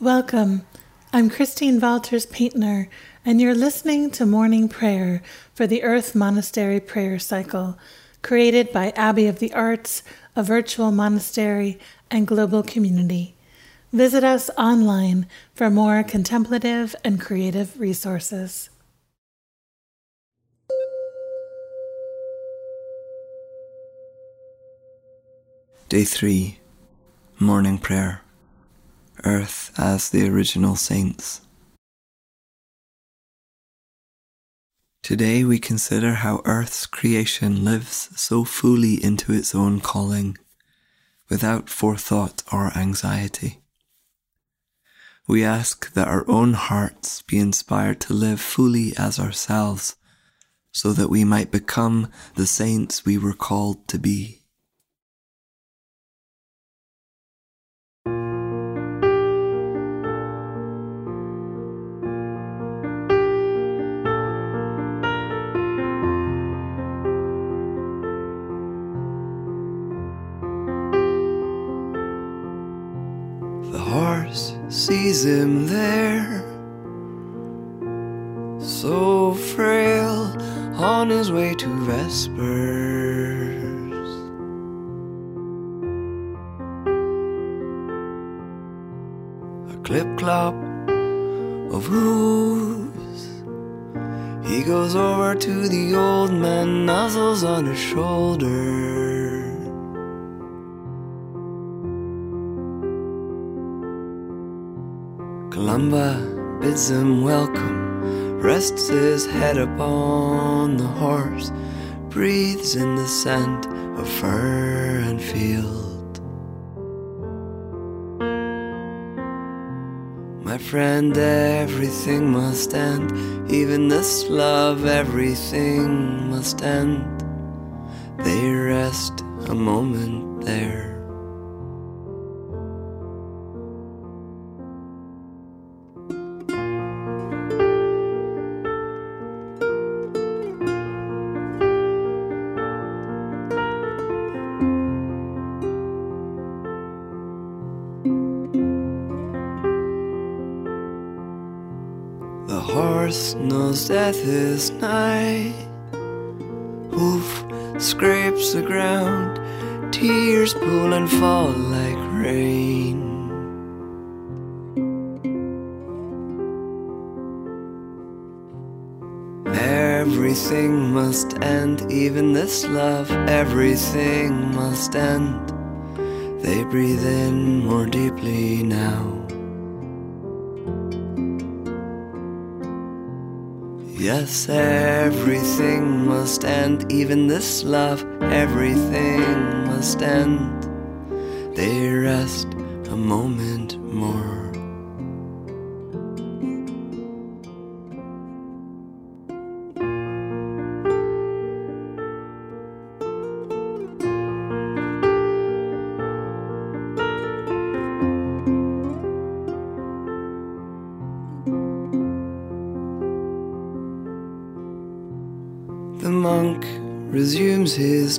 Welcome. I'm Christine Valters Paintner, and you're listening to Morning Prayer for the Earth Monastery Prayer Cycle, created by Abbey of the Arts, a virtual monastery and global community. Visit us online for more contemplative and creative resources. Day 3 Morning Prayer Earth as the Original Saints. Today we consider how Earth's creation lives so fully into its own calling, without forethought or anxiety. We ask that our own hearts be inspired to live fully as ourselves, so that we might become the saints we were called to be. Sees him there, so frail on his way to Vespers. A clip clop of hooves. He goes over to the old man, nuzzles on his shoulder. Columba bids him welcome, rests his head upon the horse, breathes in the scent of fir and field. My friend, everything must end, even this love, everything must end. They rest a moment there. Horse knows death is nigh. Hoof scrapes the ground, tears pool and fall like rain. Everything must end, even this love, everything must end. They breathe in more deeply now. Yes, everything must end, even this love, everything must end. They rest a moment more.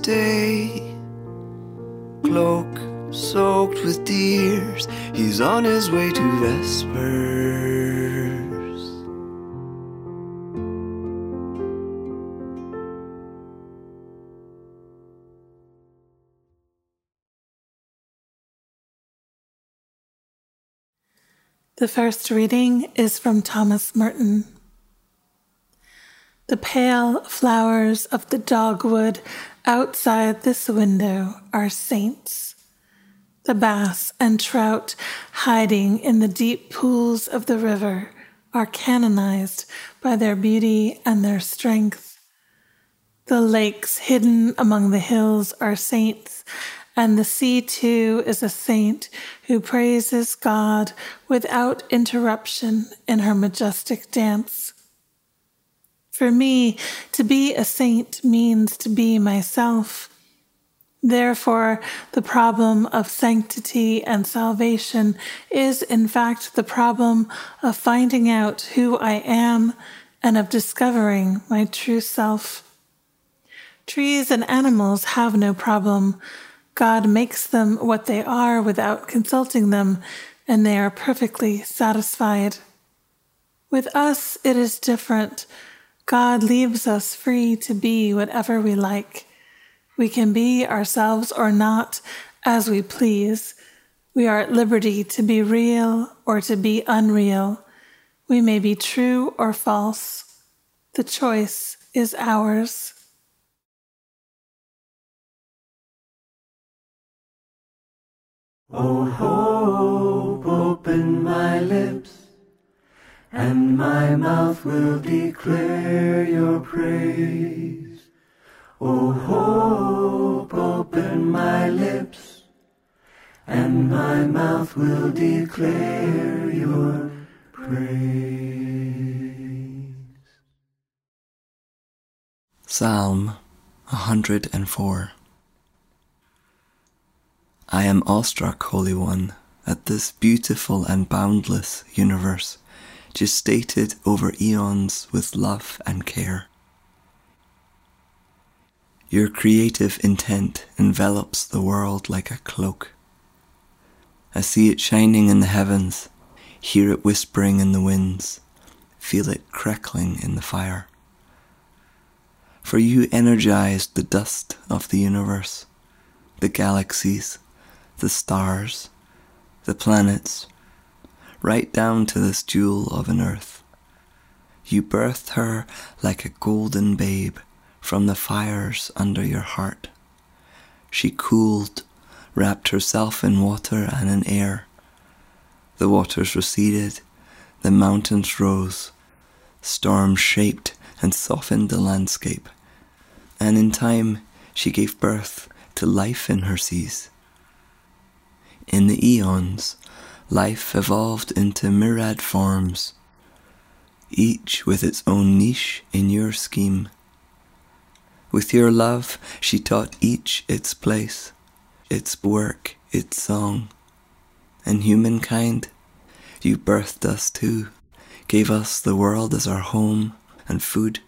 Day, cloak soaked with tears. He's on his way to Vespers. The first reading is from Thomas Merton. The pale flowers of the dogwood outside this window are saints. The bass and trout hiding in the deep pools of the river are canonized by their beauty and their strength. The lakes hidden among the hills are saints, and the sea too is a saint who praises God without interruption in her majestic dance. For me, to be a saint means to be myself. Therefore, the problem of sanctity and salvation is, in fact, the problem of finding out who I am and of discovering my true self. Trees and animals have no problem. God makes them what they are without consulting them, and they are perfectly satisfied. With us, it is different. God leaves us free to be whatever we like. We can be ourselves or not as we please. We are at liberty to be real or to be unreal. We may be true or false. The choice is ours. O hope, open my lips, and my mouth will declare your praise. O hope, open my lips, and my mouth will declare your praise. Psalm 104 I am awestruck, Holy One, at this beautiful and boundless universe, gestated over eons with love and care. Your creative intent envelops the world like a cloak. I see it shining in the heavens, hear it whispering in the winds, feel it crackling in the fire. For you energized the dust of the universe, the galaxies, the stars, the planets, right down to this jewel of an earth. You birthed her like a golden babe from the fires under your heart. She cooled, wrapped herself in water and in air. The waters receded, the mountains rose, storms shaped and softened the landscape, and in time she gave birth to life in her seas. In the eons, life evolved into myriad forms, each with its own niche in your scheme. With your love, she taught each its place, its work, its song. And humankind, you birthed us too, gave us the world as our home and food,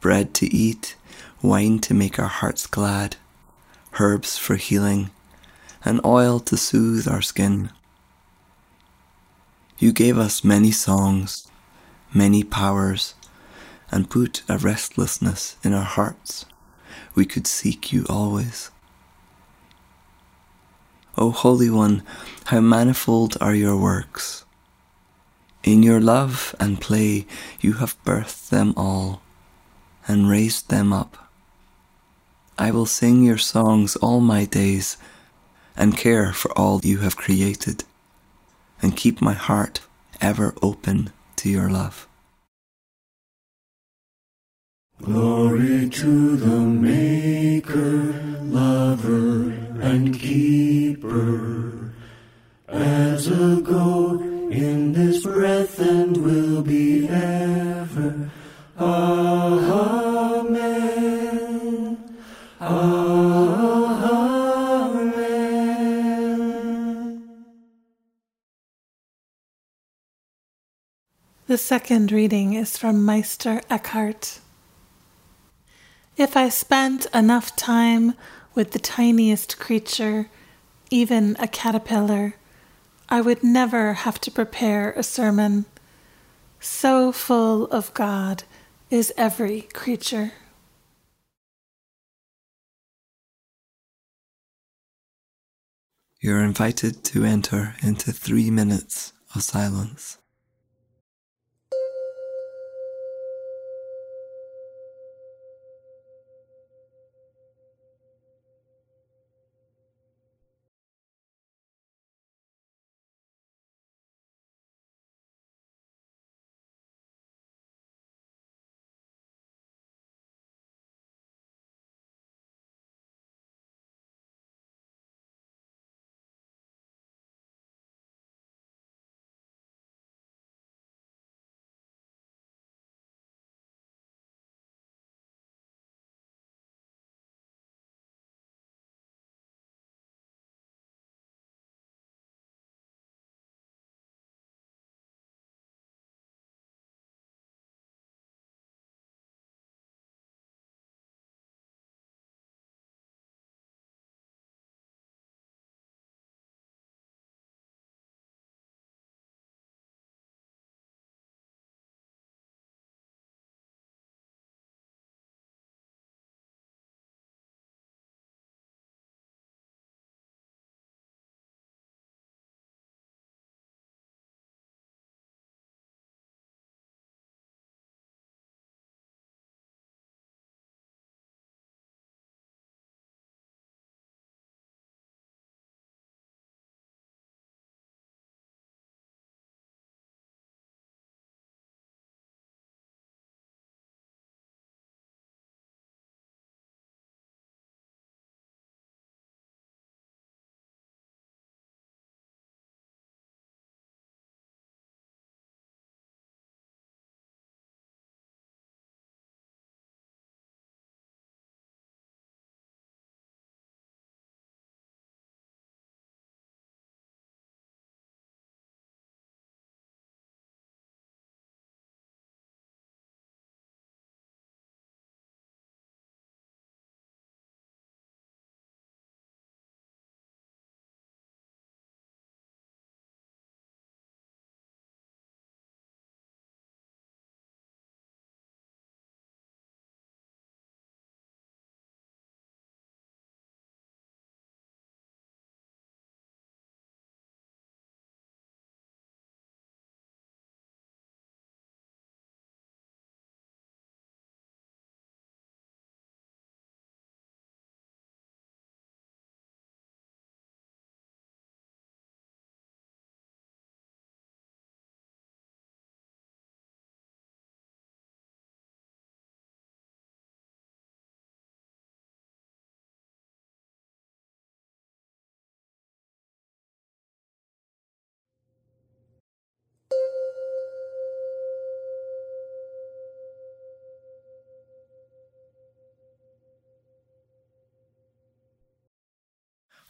bread to eat, wine to make our hearts glad, herbs for healing and oil to soothe our skin. You gave us many songs, many powers, and put a restlessness in our hearts. We could seek you always. O Holy One, how manifold are your works! In your love and play you have birthed them all and raised them up. I will sing your songs all my days and care for all you have created, and keep my heart ever open to your love. Glory to the Maker, Lover, and Keeper, as a go in this breath and will be ever. Second reading is from Meister Eckhart. If I spent enough time with the tiniest creature, even a caterpillar, I would never have to prepare a sermon. So full of God is every creature. You're invited to enter into three minutes of silence.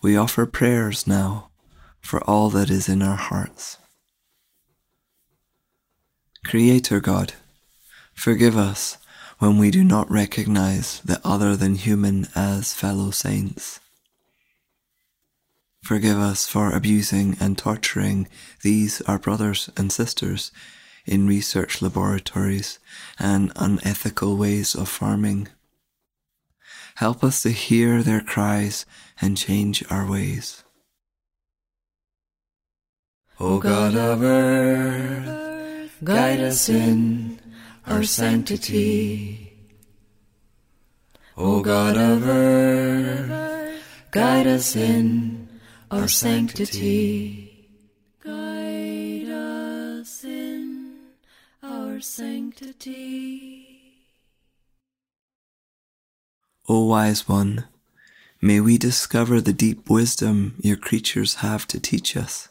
We offer prayers now for all that is in our hearts. Creator God, forgive us when we do not recognize the other than human as fellow saints. Forgive us for abusing and torturing these, our brothers and sisters, in research laboratories and unethical ways of farming. Help us to hear their cries and change our ways. O God of earth, guide us in our sanctity. O God of earth, guide us in our sanctity. Guide us in our sanctity. O wise one, may we discover the deep wisdom your creatures have to teach us.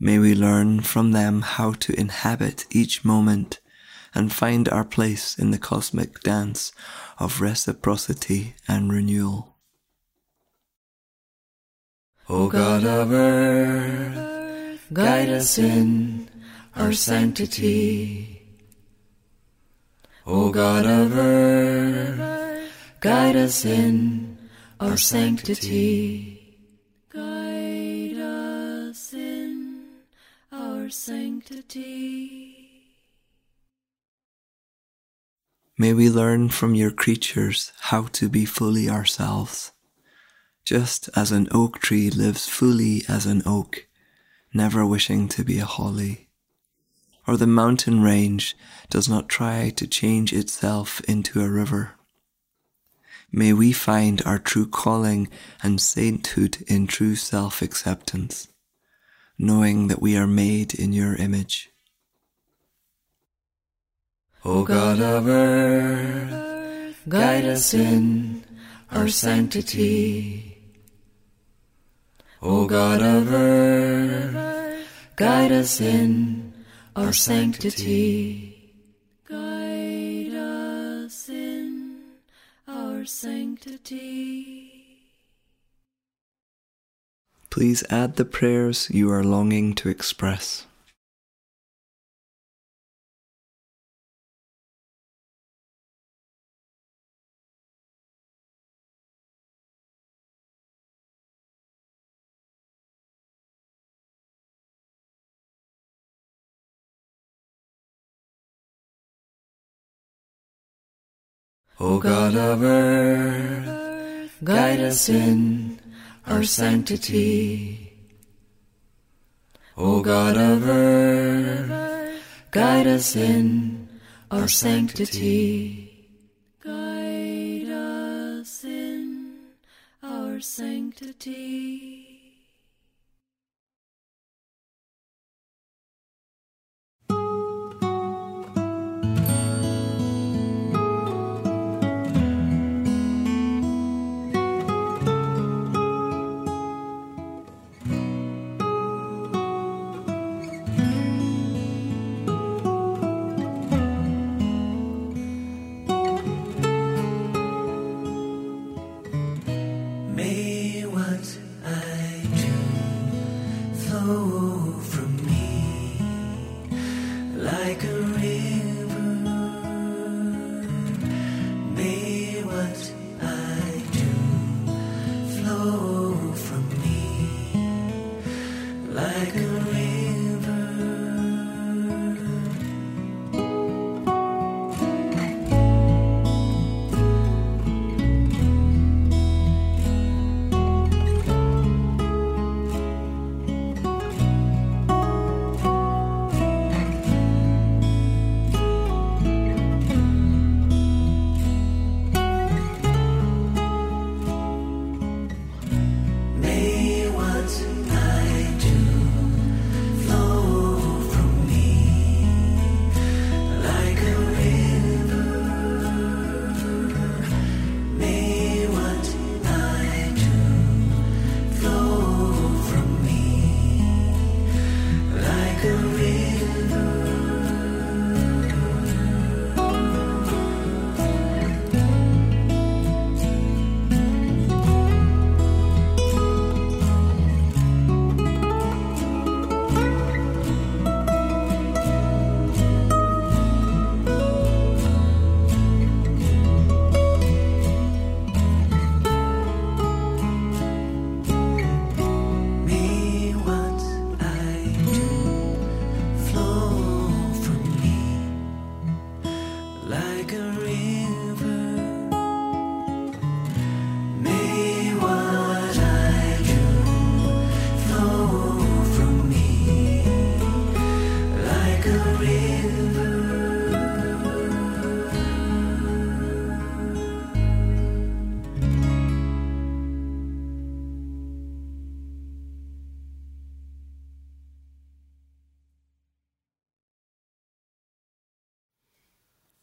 May we learn from them how to inhabit each moment and find our place in the cosmic dance of reciprocity and renewal. O God of earth, guide us in our sanctity. O God of earth, guide us in our sanctity. Guide us in our sanctity. May we learn from your creatures how to be fully ourselves. Just as an oak tree lives fully as an oak, never wishing to be a holly, or the mountain range does not try to change itself into a river. May we find our true calling and sainthood in true self acceptance, knowing that we are made in your image. O God of earth, guide us in our sanctity. O God of earth, guide us in our sanctity. Sanctity. Please add the prayers you are longing to express. O God of earth, guide us in our sanctity. O God of earth, guide us in our sanctity. Guide us in our sanctity.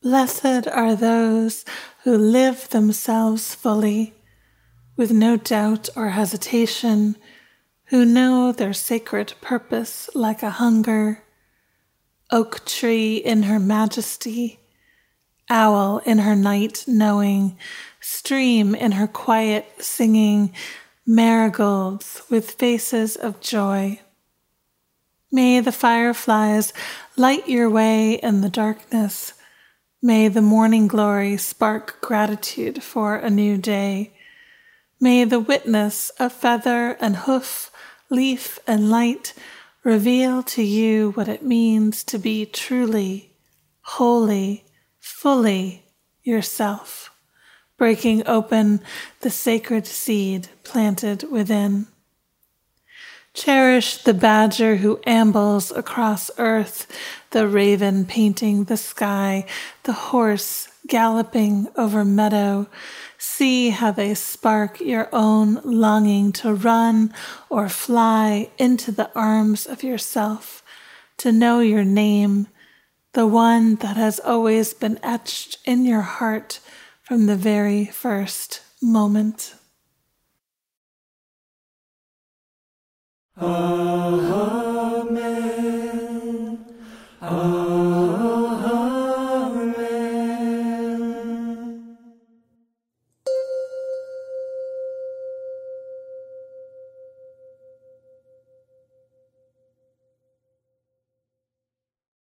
Blessed are those who live themselves fully, with no doubt or hesitation, who know their sacred purpose like a hunger. Oak tree in her majesty, owl in her night knowing, stream in her quiet singing, marigolds with faces of joy. May the fireflies light your way in the darkness May the morning glory spark gratitude for a new day. May the witness of feather and hoof, leaf and light reveal to you what it means to be truly, wholly, fully yourself, breaking open the sacred seed planted within. Cherish the badger who ambles across earth, the raven painting the sky, the horse galloping over meadow. See how they spark your own longing to run or fly into the arms of yourself, to know your name, the one that has always been etched in your heart from the very first moment. Amen. Amen.